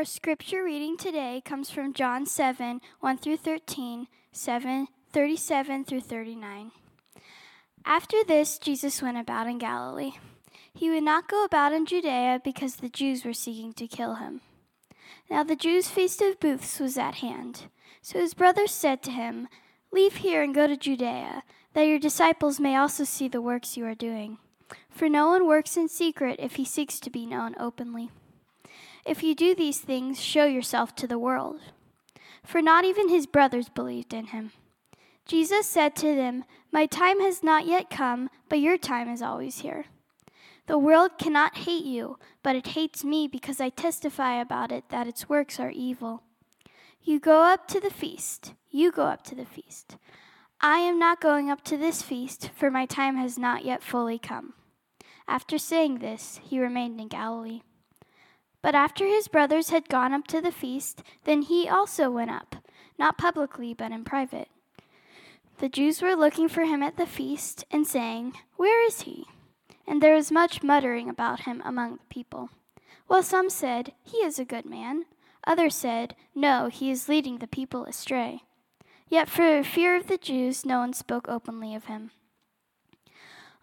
Our scripture reading today comes from John 7 1 through 13, 7, 37 through 39. After this, Jesus went about in Galilee. He would not go about in Judea because the Jews were seeking to kill him. Now the Jews' feast of booths was at hand. So his brothers said to him, Leave here and go to Judea, that your disciples may also see the works you are doing. For no one works in secret if he seeks to be known openly. If you do these things, show yourself to the world. For not even his brothers believed in him. Jesus said to them, My time has not yet come, but your time is always here. The world cannot hate you, but it hates me because I testify about it that its works are evil. You go up to the feast. You go up to the feast. I am not going up to this feast, for my time has not yet fully come. After saying this, he remained in Galilee. But after his brothers had gone up to the feast, then he also went up, not publicly, but in private. The Jews were looking for him at the feast and saying, Where is he? And there was much muttering about him among the people. While some said, He is a good man. Others said, No, he is leading the people astray. Yet for fear of the Jews, no one spoke openly of him.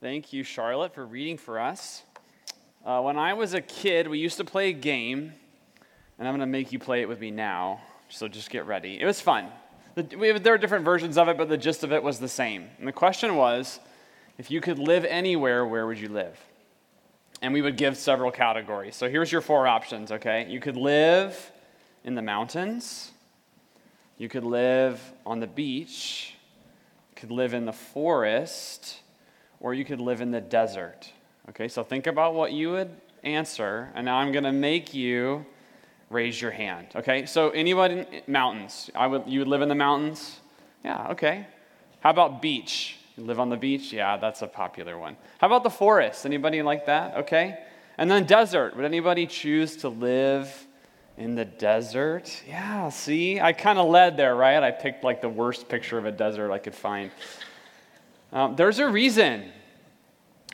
Thank you, Charlotte, for reading for us. Uh, when I was a kid, we used to play a game, and I'm going to make you play it with me now. So just get ready. It was fun. Have, there are different versions of it, but the gist of it was the same. And the question was if you could live anywhere, where would you live? And we would give several categories. So here's your four options, okay? You could live in the mountains, you could live on the beach, you could live in the forest or you could live in the desert. Okay, so think about what you would answer, and now I'm going to make you raise your hand. Okay, so anybody, mountains. I would, you would live in the mountains? Yeah, okay. How about beach? You live on the beach? Yeah, that's a popular one. How about the forest? Anybody like that? Okay. And then desert. Would anybody choose to live in the desert? Yeah, see? I kind of led there, right? I picked like the worst picture of a desert I could find. Um, there's a reason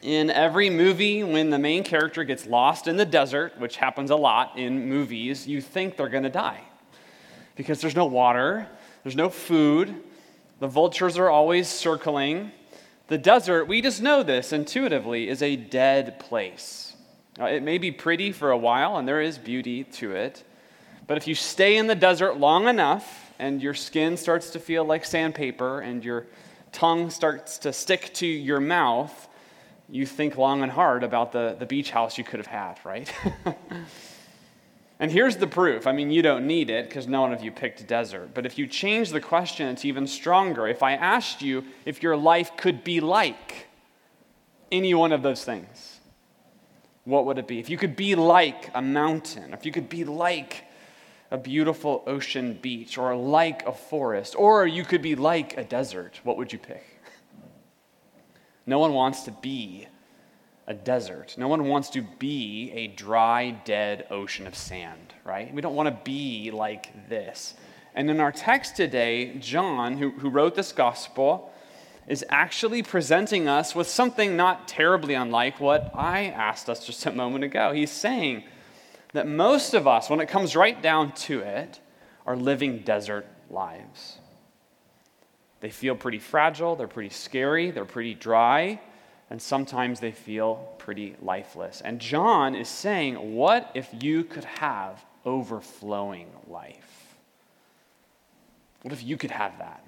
in every movie when the main character gets lost in the desert, which happens a lot in movies, you think they're going to die because there's no water, there's no food, the vultures are always circling. The desert, we just know this intuitively, is a dead place. Uh, it may be pretty for a while, and there is beauty to it. But if you stay in the desert long enough and your skin starts to feel like sandpaper and your tongue starts to stick to your mouth, you think long and hard about the, the beach house you could have had, right? and here's the proof. I mean, you don't need it because no one of you picked desert. But if you change the question, it's even stronger. If I asked you if your life could be like any one of those things, what would it be? If you could be like a mountain, if you could be like a beautiful ocean beach or like a forest, or you could be like a desert. What would you pick? No one wants to be a desert. No one wants to be a dry, dead ocean of sand, right? We don't want to be like this. And in our text today, John, who, who wrote this gospel, is actually presenting us with something not terribly unlike what I asked us just a moment ago. He's saying, that most of us, when it comes right down to it, are living desert lives. They feel pretty fragile, they're pretty scary, they're pretty dry, and sometimes they feel pretty lifeless. And John is saying, What if you could have overflowing life? What if you could have that?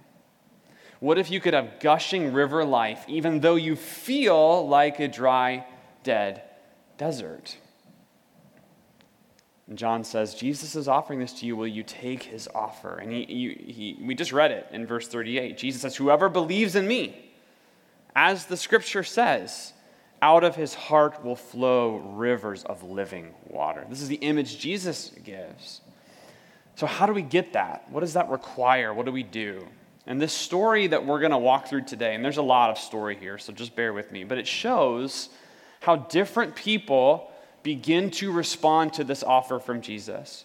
What if you could have gushing river life, even though you feel like a dry, dead desert? And John says, Jesus is offering this to you. Will you take his offer? And he, he, he, we just read it in verse 38. Jesus says, Whoever believes in me, as the scripture says, Out of his heart will flow rivers of living water. This is the image Jesus gives. So, how do we get that? What does that require? What do we do? And this story that we're going to walk through today, and there's a lot of story here, so just bear with me, but it shows how different people begin to respond to this offer from Jesus.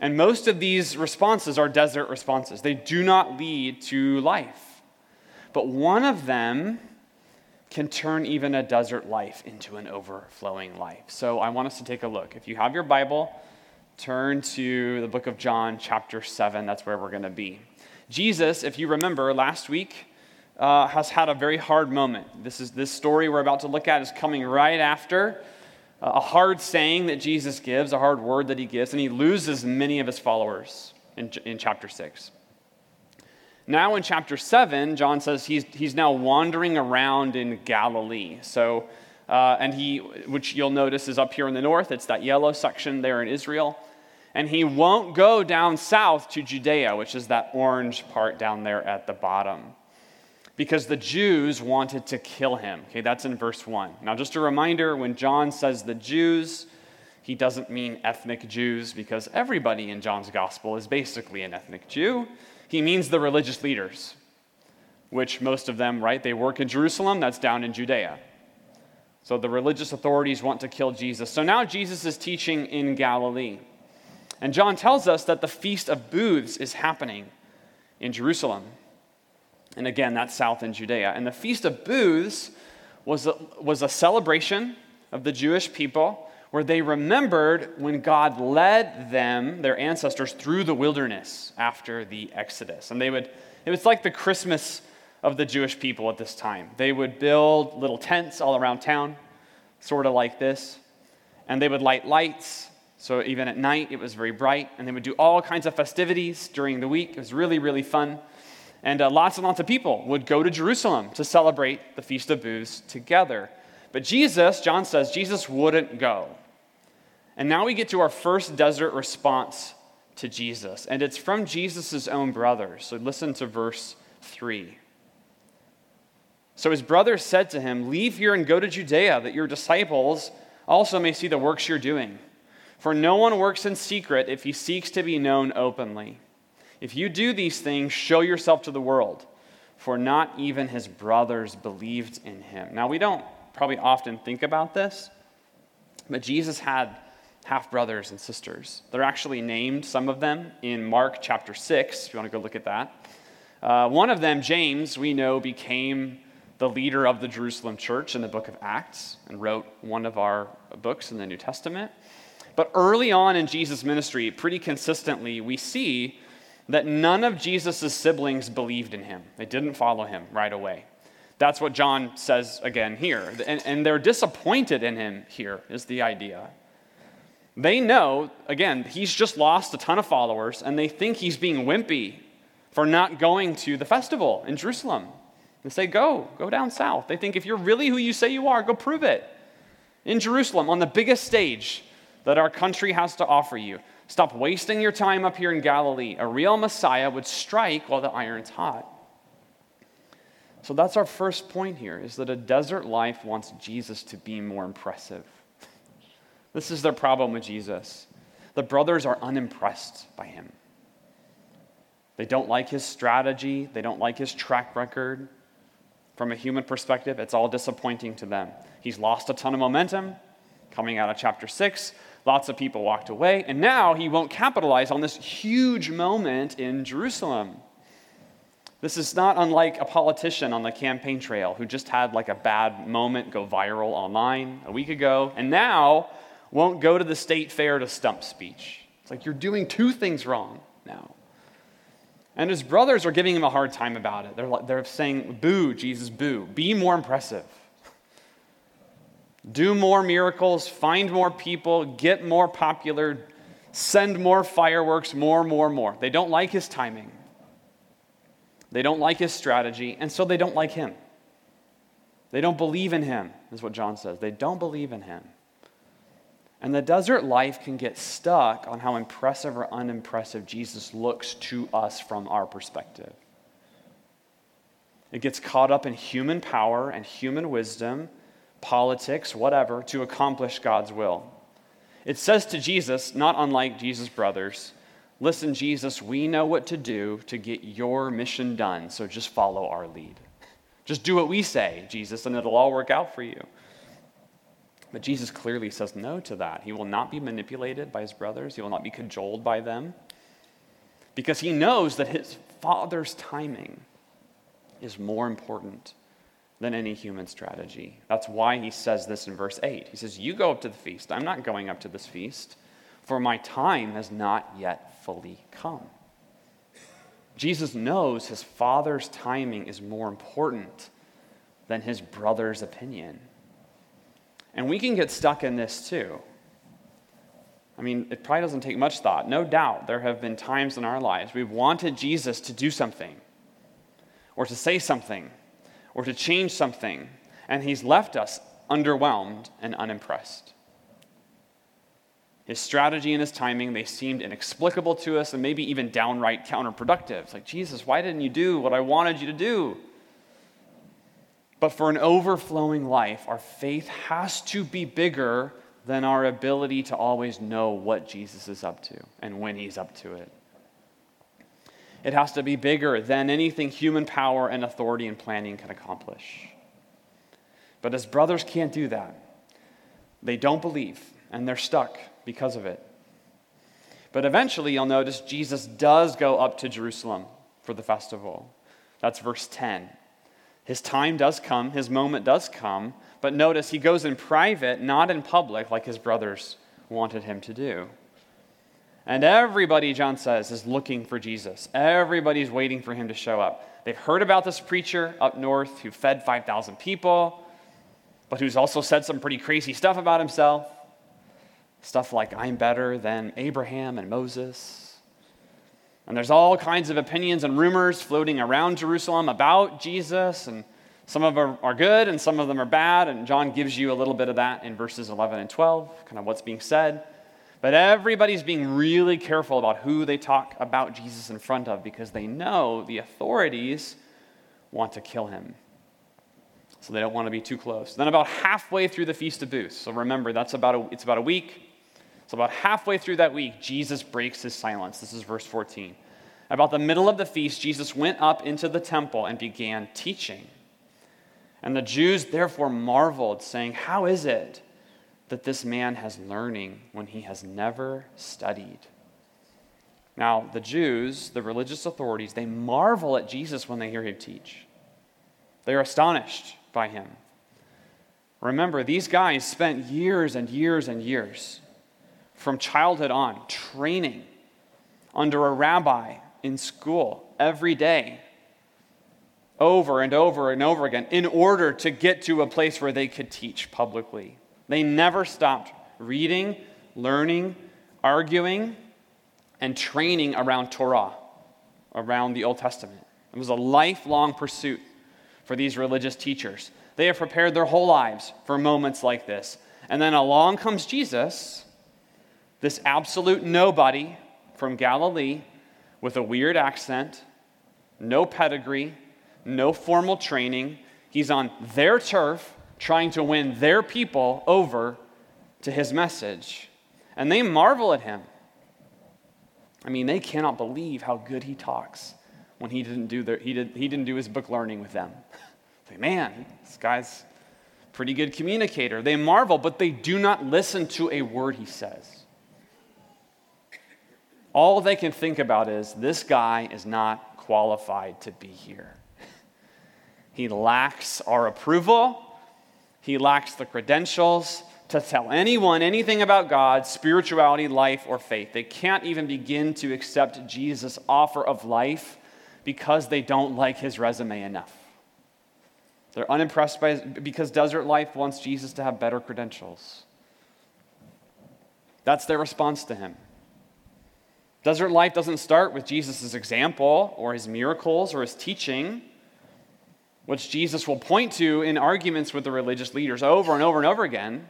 And most of these responses are desert responses, they do not lead to life. But one of them can turn even a desert life into an overflowing life. So I want us to take a look. If you have your Bible, turn to the book of John, chapter 7. That's where we're going to be. Jesus, if you remember last week, uh, has had a very hard moment. This, is, this story we're about to look at is coming right after a hard saying that Jesus gives, a hard word that he gives, and he loses many of his followers in, in chapter 6. Now, in chapter 7, John says he's, he's now wandering around in Galilee. So, uh, and he, which you'll notice is up here in the north, it's that yellow section there in Israel. And he won't go down south to Judea, which is that orange part down there at the bottom, because the Jews wanted to kill him. Okay, that's in verse 1. Now, just a reminder when John says the Jews, he doesn't mean ethnic Jews, because everybody in John's gospel is basically an ethnic Jew. He means the religious leaders, which most of them, right, they work in Jerusalem, that's down in Judea. So the religious authorities want to kill Jesus. So now Jesus is teaching in Galilee. And John tells us that the Feast of Booths is happening in Jerusalem. And again, that's south in Judea. And the Feast of Booths was a, was a celebration of the Jewish people where they remembered when God led them, their ancestors, through the wilderness after the Exodus. And they would, it was like the Christmas of the Jewish people at this time. They would build little tents all around town, sort of like this, and they would light lights. So even at night, it was very bright, and they would do all kinds of festivities during the week. It was really, really fun. And uh, lots and lots of people would go to Jerusalem to celebrate the Feast of Booths together. But Jesus, John says, Jesus wouldn't go. And now we get to our first desert response to Jesus, and it's from Jesus' own brothers. So listen to verse 3. So his brothers said to him, Leave here and go to Judea, that your disciples also may see the works you're doing. For no one works in secret if he seeks to be known openly. If you do these things, show yourself to the world, for not even his brothers believed in him. Now, we don't probably often think about this, but Jesus had half brothers and sisters. They're actually named, some of them, in Mark chapter 6, if you want to go look at that. Uh, one of them, James, we know became the leader of the Jerusalem church in the book of Acts and wrote one of our books in the New Testament. But early on in Jesus' ministry, pretty consistently, we see that none of Jesus' siblings believed in him. They didn't follow him right away. That's what John says again here. And, and they're disappointed in him here, is the idea. They know, again, he's just lost a ton of followers, and they think he's being wimpy for not going to the festival in Jerusalem. They say, Go, go down south. They think if you're really who you say you are, go prove it in Jerusalem on the biggest stage that our country has to offer you. Stop wasting your time up here in Galilee. A real Messiah would strike while the iron's hot. So that's our first point here is that a desert life wants Jesus to be more impressive. This is their problem with Jesus. The brothers are unimpressed by him. They don't like his strategy, they don't like his track record. From a human perspective, it's all disappointing to them. He's lost a ton of momentum coming out of chapter 6. Lots of people walked away, and now he won't capitalize on this huge moment in Jerusalem. This is not unlike a politician on the campaign trail who just had like a bad moment go viral online a week ago, and now won't go to the state fair to stump speech. It's like you're doing two things wrong now. And his brothers are giving him a hard time about it. They're, they're saying, Boo, Jesus, boo. Be more impressive. Do more miracles, find more people, get more popular, send more fireworks, more, more, more. They don't like his timing. They don't like his strategy, and so they don't like him. They don't believe in him, is what John says. They don't believe in him. And the desert life can get stuck on how impressive or unimpressive Jesus looks to us from our perspective. It gets caught up in human power and human wisdom, politics, whatever, to accomplish God's will. It says to Jesus, not unlike Jesus' brothers, Listen, Jesus, we know what to do to get your mission done, so just follow our lead. Just do what we say, Jesus, and it'll all work out for you. But Jesus clearly says no to that. He will not be manipulated by his brothers, he will not be cajoled by them, because he knows that his Father's timing is more important than any human strategy. That's why he says this in verse 8. He says, You go up to the feast. I'm not going up to this feast, for my time has not yet fully come. Jesus knows his father's timing is more important than his brother's opinion. And we can get stuck in this too. I mean, it probably doesn't take much thought. No doubt there have been times in our lives we've wanted Jesus to do something, or to say something, or to change something, and he's left us underwhelmed and unimpressed. His strategy and his timing, they seemed inexplicable to us and maybe even downright counterproductive. It's like, Jesus, why didn't you do what I wanted you to do? But for an overflowing life, our faith has to be bigger than our ability to always know what Jesus is up to and when he's up to it. It has to be bigger than anything human power and authority and planning can accomplish. But his brothers can't do that. They don't believe, and they're stuck because of it. But eventually, you'll notice Jesus does go up to Jerusalem for the festival. That's verse 10. His time does come, his moment does come, but notice he goes in private, not in public, like his brothers wanted him to do. And everybody, John says, is looking for Jesus. Everybody's waiting for him to show up. They've heard about this preacher up north who fed 5,000 people, but who's also said some pretty crazy stuff about himself. Stuff like, I'm better than Abraham and Moses. And there's all kinds of opinions and rumors floating around Jerusalem about Jesus, and some of them are good and some of them are bad. And John gives you a little bit of that in verses 11 and 12, kind of what's being said. But everybody's being really careful about who they talk about Jesus in front of because they know the authorities want to kill him. So they don't want to be too close. Then about halfway through the Feast of Booths, so remember that's about a, it's about a week. So, about halfway through that week, Jesus breaks his silence. This is verse 14. About the middle of the feast, Jesus went up into the temple and began teaching. And the Jews therefore marveled, saying, How is it that this man has learning when he has never studied? Now, the Jews, the religious authorities, they marvel at Jesus when they hear him teach. They are astonished by him. Remember, these guys spent years and years and years from childhood on, training under a rabbi in school every day, over and over and over again, in order to get to a place where they could teach publicly. They never stopped reading, learning, arguing, and training around Torah, around the Old Testament. It was a lifelong pursuit for these religious teachers. They have prepared their whole lives for moments like this. And then along comes Jesus this absolute nobody from Galilee with a weird accent, no pedigree, no formal training. He's on their turf trying to win their people over to his message. And they marvel at him. I mean, they cannot believe how good he talks when he didn't do, their, he did, he didn't do his book learning with them. Like, man, this guy's pretty good communicator. They marvel, but they do not listen to a word he says. All they can think about is this guy is not qualified to be here. He lacks our approval, he lacks the credentials to tell anyone anything about God, spirituality, life, or faith. They can't even begin to accept Jesus' offer of life because they don't like his resume enough. They're unimpressed by his, because Desert Life wants Jesus to have better credentials. That's their response to him. Desert life doesn't start with Jesus' example or his miracles or his teaching, which Jesus will point to in arguments with the religious leaders over and over and over again.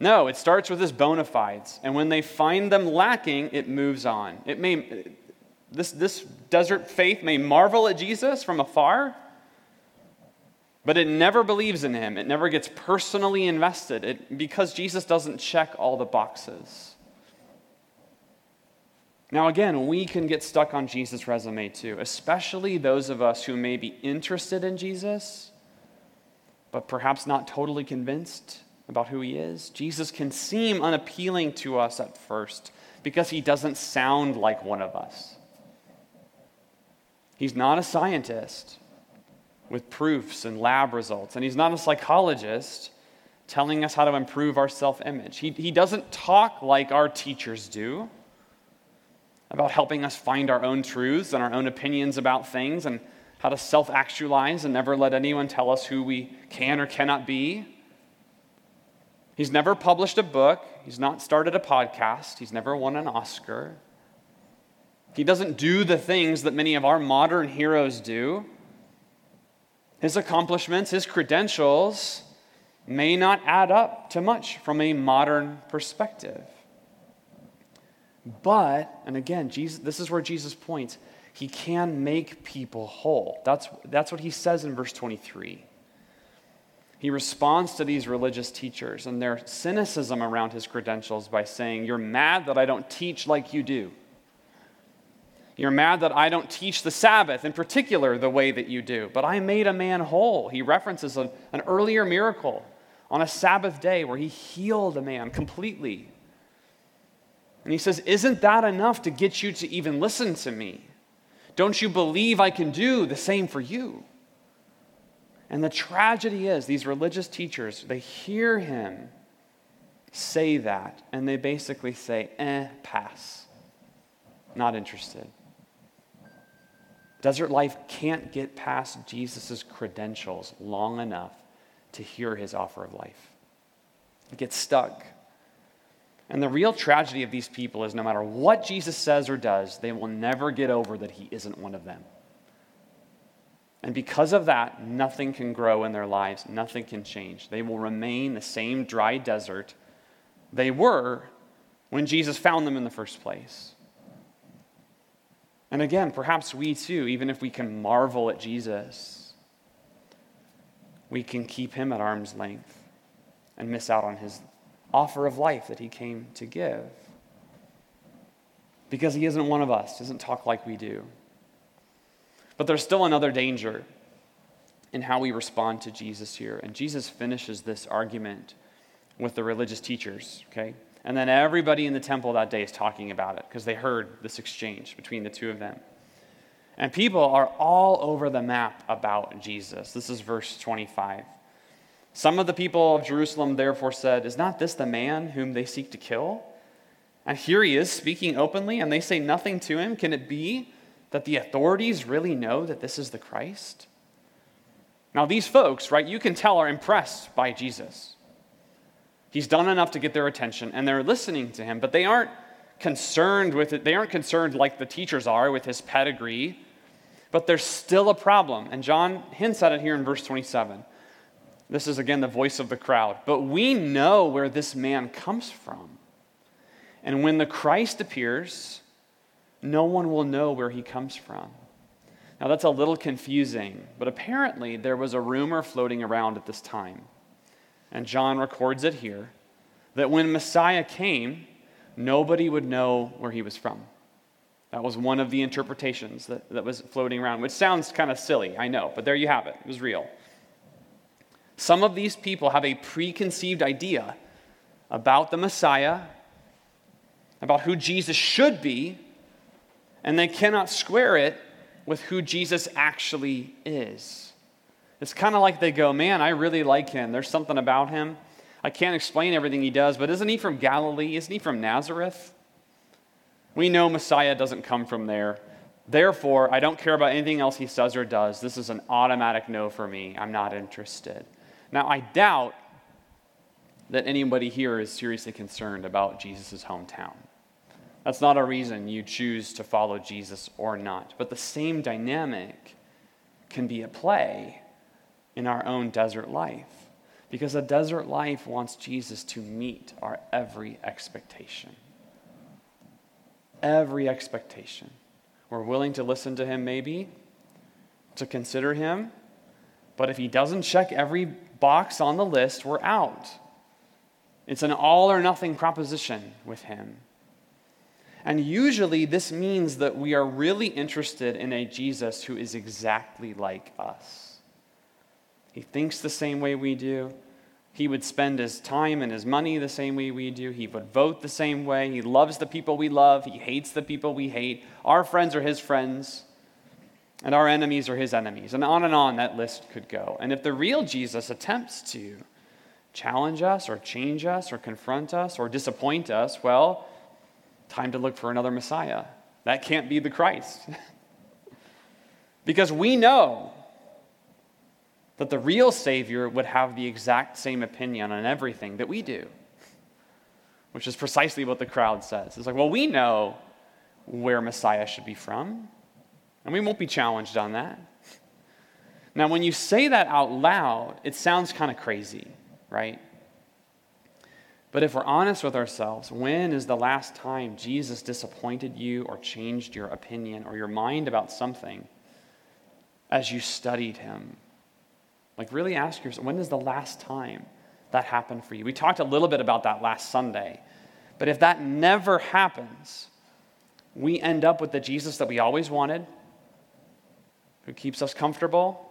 No, it starts with his bona fides. And when they find them lacking, it moves on. It may, this, this desert faith may marvel at Jesus from afar, but it never believes in him. It never gets personally invested it, because Jesus doesn't check all the boxes. Now, again, we can get stuck on Jesus' resume too, especially those of us who may be interested in Jesus, but perhaps not totally convinced about who he is. Jesus can seem unappealing to us at first because he doesn't sound like one of us. He's not a scientist with proofs and lab results, and he's not a psychologist telling us how to improve our self image. He, he doesn't talk like our teachers do about helping us find our own truths and our own opinions about things and how to self actualize and never let anyone tell us who we can or cannot be. He's never published a book, he's not started a podcast, he's never won an Oscar. He doesn't do the things that many of our modern heroes do. His accomplishments, his credentials may not add up to much from a modern perspective. But, and again, Jesus, this is where Jesus points, he can make people whole. That's, that's what he says in verse 23. He responds to these religious teachers and their cynicism around his credentials by saying, You're mad that I don't teach like you do. You're mad that I don't teach the Sabbath, in particular, the way that you do. But I made a man whole. He references a, an earlier miracle on a Sabbath day where he healed a man completely. And he says, Isn't that enough to get you to even listen to me? Don't you believe I can do the same for you? And the tragedy is, these religious teachers, they hear him say that, and they basically say, eh, pass. Not interested. Desert life can't get past Jesus' credentials long enough to hear his offer of life. It gets stuck. And the real tragedy of these people is no matter what Jesus says or does, they will never get over that he isn't one of them. And because of that, nothing can grow in their lives, nothing can change. They will remain the same dry desert they were when Jesus found them in the first place. And again, perhaps we too, even if we can marvel at Jesus, we can keep him at arm's length and miss out on his offer of life that he came to give. Because he isn't one of us, doesn't talk like we do. But there's still another danger in how we respond to Jesus here. And Jesus finishes this argument with the religious teachers, okay? And then everybody in the temple that day is talking about it because they heard this exchange between the two of them. And people are all over the map about Jesus. This is verse 25. Some of the people of Jerusalem therefore said, Is not this the man whom they seek to kill? And here he is speaking openly, and they say nothing to him. Can it be that the authorities really know that this is the Christ? Now, these folks, right, you can tell are impressed by Jesus. He's done enough to get their attention, and they're listening to him, but they aren't concerned with it. They aren't concerned like the teachers are with his pedigree, but there's still a problem. And John hints at it here in verse 27. This is again the voice of the crowd. But we know where this man comes from. And when the Christ appears, no one will know where he comes from. Now that's a little confusing, but apparently there was a rumor floating around at this time. And John records it here that when Messiah came, nobody would know where he was from. That was one of the interpretations that, that was floating around, which sounds kind of silly, I know, but there you have it. It was real. Some of these people have a preconceived idea about the Messiah, about who Jesus should be, and they cannot square it with who Jesus actually is. It's kind of like they go, Man, I really like him. There's something about him. I can't explain everything he does, but isn't he from Galilee? Isn't he from Nazareth? We know Messiah doesn't come from there. Therefore, I don't care about anything else he says or does. This is an automatic no for me. I'm not interested. Now, I doubt that anybody here is seriously concerned about Jesus' hometown. That's not a reason you choose to follow Jesus or not. But the same dynamic can be at play in our own desert life. Because a desert life wants Jesus to meet our every expectation. Every expectation. We're willing to listen to him, maybe, to consider him, But if he doesn't check every box on the list, we're out. It's an all or nothing proposition with him. And usually, this means that we are really interested in a Jesus who is exactly like us. He thinks the same way we do. He would spend his time and his money the same way we do. He would vote the same way. He loves the people we love. He hates the people we hate. Our friends are his friends, and our enemies are his enemies. And on and on that list could go. And if the real Jesus attempts to challenge us or change us or confront us or disappoint us, well, time to look for another Messiah. That can't be the Christ. because we know that the real Savior would have the exact same opinion on everything that we do, which is precisely what the crowd says. It's like, well, we know where Messiah should be from, and we won't be challenged on that. Now, when you say that out loud, it sounds kind of crazy, right? But if we're honest with ourselves, when is the last time Jesus disappointed you or changed your opinion or your mind about something as you studied him? Like, really ask yourself when is the last time that happened for you? We talked a little bit about that last Sunday. But if that never happens, we end up with the Jesus that we always wanted, who keeps us comfortable,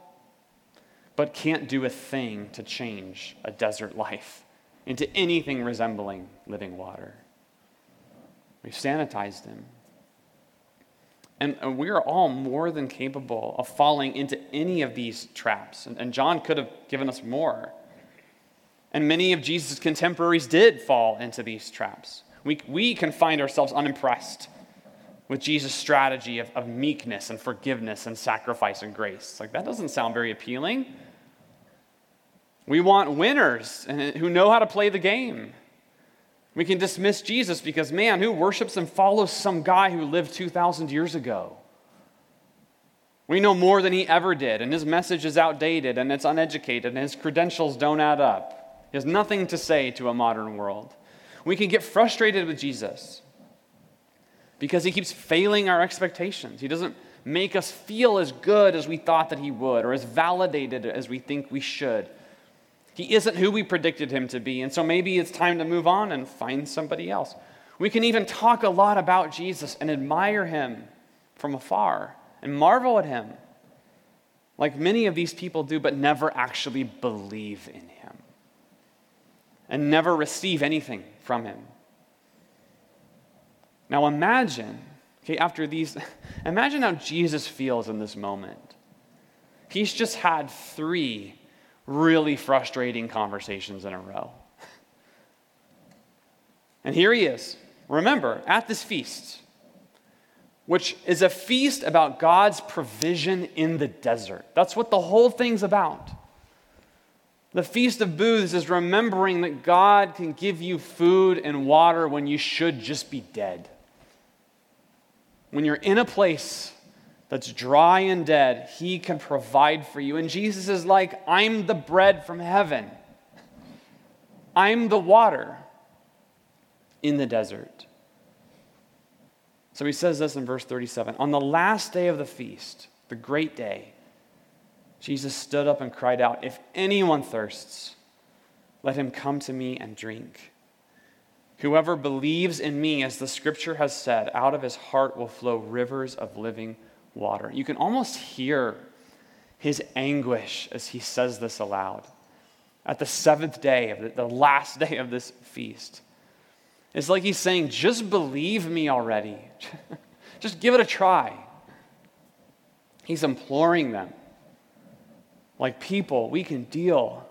but can't do a thing to change a desert life into anything resembling living water. We've sanitized him. And uh, we are all more than capable of falling into any of these traps. And John could have given us more. And many of Jesus' contemporaries did fall into these traps. We, we can find ourselves unimpressed with Jesus' strategy of, of meekness and forgiveness and sacrifice and grace. Like, that doesn't sound very appealing. We want winners uh, who know how to play the game. We can dismiss Jesus because, man, who worships and follows some guy who lived 2,000 years ago? We know more than he ever did, and his message is outdated and it's uneducated, and his credentials don't add up. He has nothing to say to a modern world. We can get frustrated with Jesus because he keeps failing our expectations. He doesn't make us feel as good as we thought that he would or as validated as we think we should. He isn't who we predicted him to be. And so maybe it's time to move on and find somebody else. We can even talk a lot about Jesus and admire him from afar and marvel at him, like many of these people do, but never actually believe in him and never receive anything from him. Now imagine, okay, after these, imagine how Jesus feels in this moment. He's just had three really frustrating conversations in a row. And here he is, remember, at this feast, which is a feast about God's provision in the desert. That's what the whole thing's about. The Feast of Booths is remembering that God can give you food and water when you should just be dead. When you're in a place that's dry and dead, he can provide for you. And Jesus is like, I'm the bread from heaven, I'm the water in the desert. So he says this in verse 37 On the last day of the feast, the great day, Jesus stood up and cried out, If anyone thirsts, let him come to me and drink. Whoever believes in me, as the scripture has said, out of his heart will flow rivers of living water. You can almost hear his anguish as he says this aloud. At the seventh day, of the, the last day of this feast, it's like he's saying, Just believe me already. Just give it a try. He's imploring them. Like people, we can deal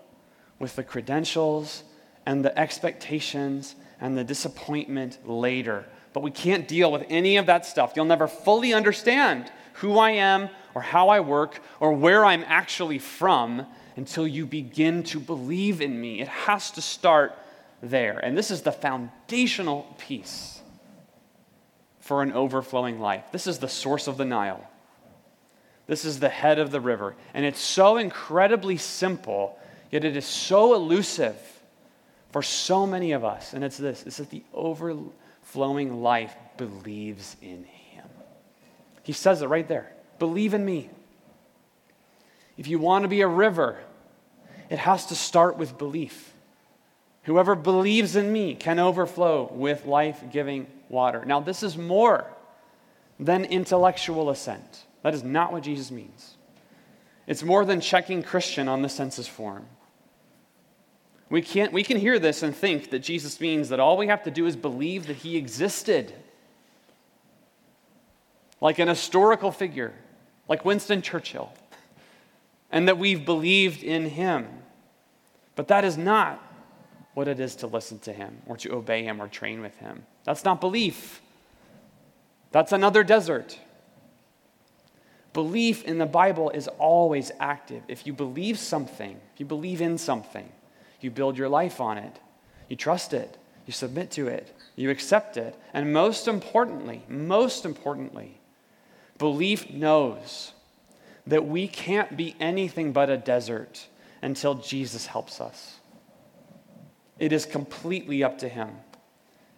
with the credentials and the expectations and the disappointment later. But we can't deal with any of that stuff. You'll never fully understand who I am or how I work or where I'm actually from until you begin to believe in me. It has to start there. And this is the foundational piece for an overflowing life. This is the source of the Nile. This is the head of the river. And it's so incredibly simple, yet it is so elusive for so many of us. And it's this it's that the overflowing life believes in Him. He says it right there believe in me. If you want to be a river, it has to start with belief. Whoever believes in me can overflow with life giving water. Now, this is more than intellectual assent. That is not what Jesus means. It's more than checking Christian on the census form. We, can't, we can hear this and think that Jesus means that all we have to do is believe that he existed. Like an historical figure, like Winston Churchill, and that we've believed in him. But that is not what it is to listen to him or to obey him or train with him. That's not belief. That's another desert. Belief in the Bible is always active. If you believe something, if you believe in something, you build your life on it. You trust it. You submit to it. You accept it. And most importantly, most importantly, belief knows that we can't be anything but a desert until Jesus helps us. It is completely up to Him.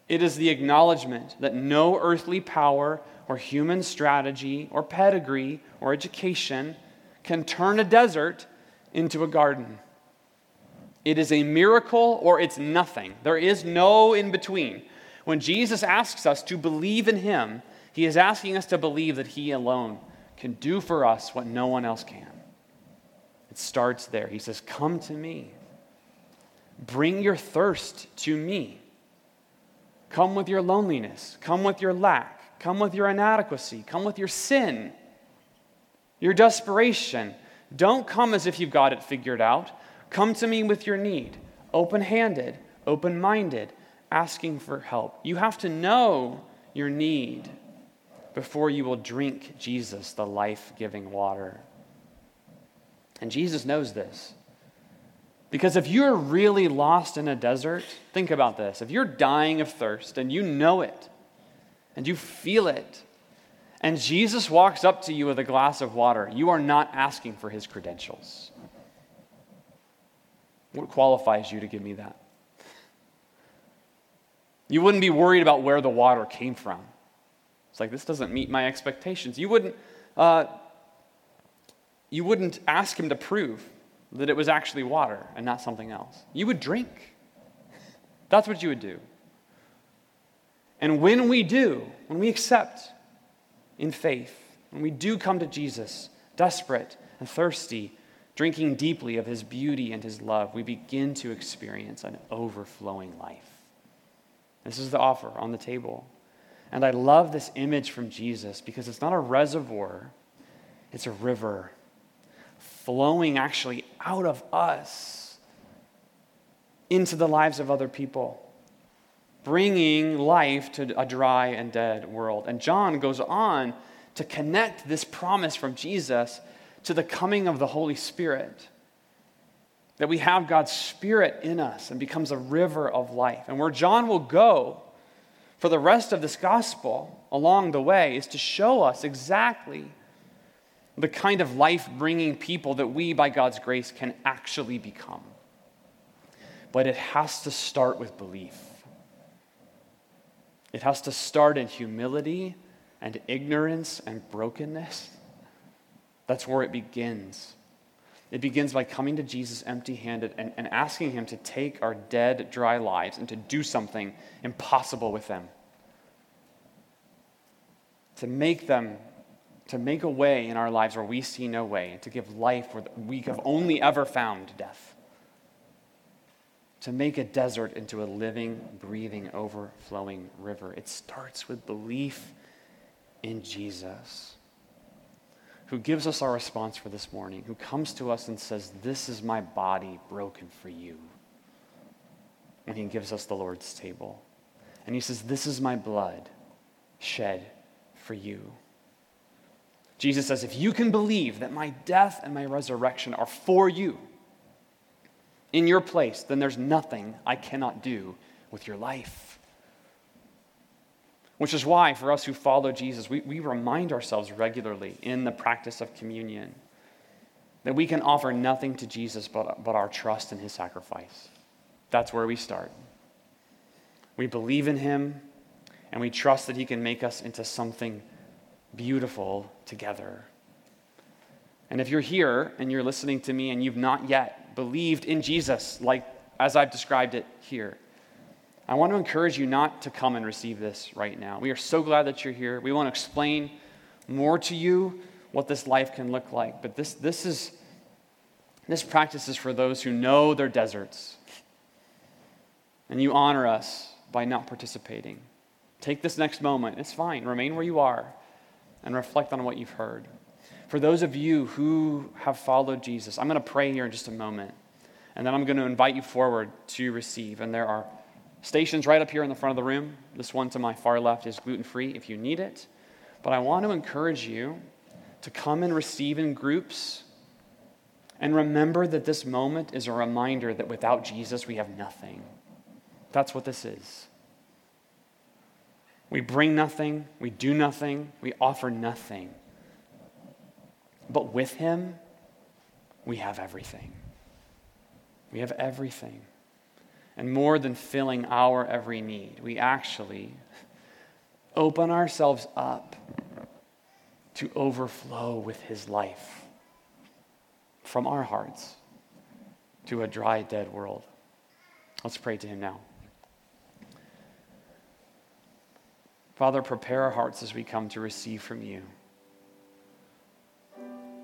It is the acknowledgement that no earthly power or human strategy or pedigree or education can turn a desert into a garden. It is a miracle or it's nothing. There is no in between. When Jesus asks us to believe in him, he is asking us to believe that he alone can do for us what no one else can. It starts there. He says, Come to me. Bring your thirst to me. Come with your loneliness. Come with your lack. Come with your inadequacy. Come with your sin, your desperation. Don't come as if you've got it figured out. Come to me with your need, open handed, open minded, asking for help. You have to know your need before you will drink Jesus, the life giving water. And Jesus knows this. Because if you're really lost in a desert, think about this. If you're dying of thirst and you know it, and you feel it, and Jesus walks up to you with a glass of water, you are not asking for his credentials. What qualifies you to give me that? You wouldn't be worried about where the water came from. It's like, this doesn't meet my expectations. You wouldn't, uh, you wouldn't ask him to prove that it was actually water and not something else. You would drink. That's what you would do. And when we do, when we accept in faith, when we do come to Jesus, desperate and thirsty, drinking deeply of his beauty and his love, we begin to experience an overflowing life. This is the offer on the table. And I love this image from Jesus because it's not a reservoir, it's a river flowing actually out of us into the lives of other people, bringing life to a dry and dead world. And John goes on to connect this promise from Jesus to the coming of the Holy Spirit. That we have God's Spirit in us and becomes a river of life. And where John will go for the rest of this gospel along the way is to show us exactly the kind of life bringing people that we, by God's grace, can actually become. But it has to start with belief. It has to start in humility and ignorance and brokenness. That's where it begins. It begins by coming to Jesus empty handed and, and asking Him to take our dead, dry lives and to do something impossible with them. To make them to make a way in our lives where we see no way, and to give life where we have only ever found death. To make a desert into a living, breathing, overflowing river. It starts with belief in Jesus, who gives us our response for this morning, who comes to us and says, This is my body broken for you. And he gives us the Lord's table. And he says, This is my blood shed for you. Jesus says, If you can believe that my death and my resurrection are for you in your place, then there's nothing I cannot do with your life. Which is why, for us who follow Jesus, we, we remind ourselves regularly in the practice of communion that we can offer nothing to Jesus but, but our trust in his sacrifice. That's where we start. We believe in him and we trust that he can make us into something beautiful together. And if you're here and you're listening to me and you've not yet believed in Jesus, like as I've described it here, I want to encourage you not to come and receive this right now. We are so glad that you're here. We want to explain more to you what this life can look like. But this, this is this practice is for those who know their deserts. And you honor us by not participating. Take this next moment. It's fine. Remain where you are and reflect on what you've heard. For those of you who have followed Jesus, I'm going to pray here in just a moment. And then I'm going to invite you forward to receive. And there are stations right up here in the front of the room. This one to my far left is gluten free if you need it. But I want to encourage you to come and receive in groups. And remember that this moment is a reminder that without Jesus, we have nothing. That's what this is. We bring nothing, we do nothing, we offer nothing. But with Him, we have everything. We have everything. And more than filling our every need, we actually open ourselves up to overflow with His life from our hearts to a dry, dead world. Let's pray to Him now. Father, prepare our hearts as we come to receive from you.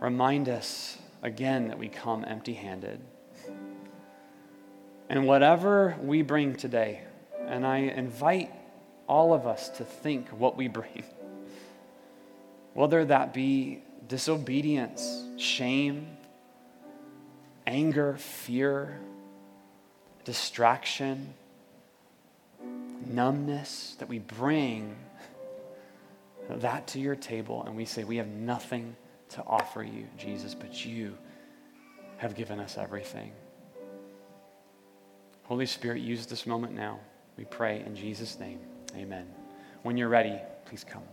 Remind us again that we come empty handed. And whatever we bring today, and I invite all of us to think what we bring, whether that be disobedience, shame, anger, fear, distraction, numbness, that we bring that to your table and we say, We have nothing to offer you, Jesus, but you have given us everything. Holy Spirit, use this moment now. We pray in Jesus' name. Amen. When you're ready, please come.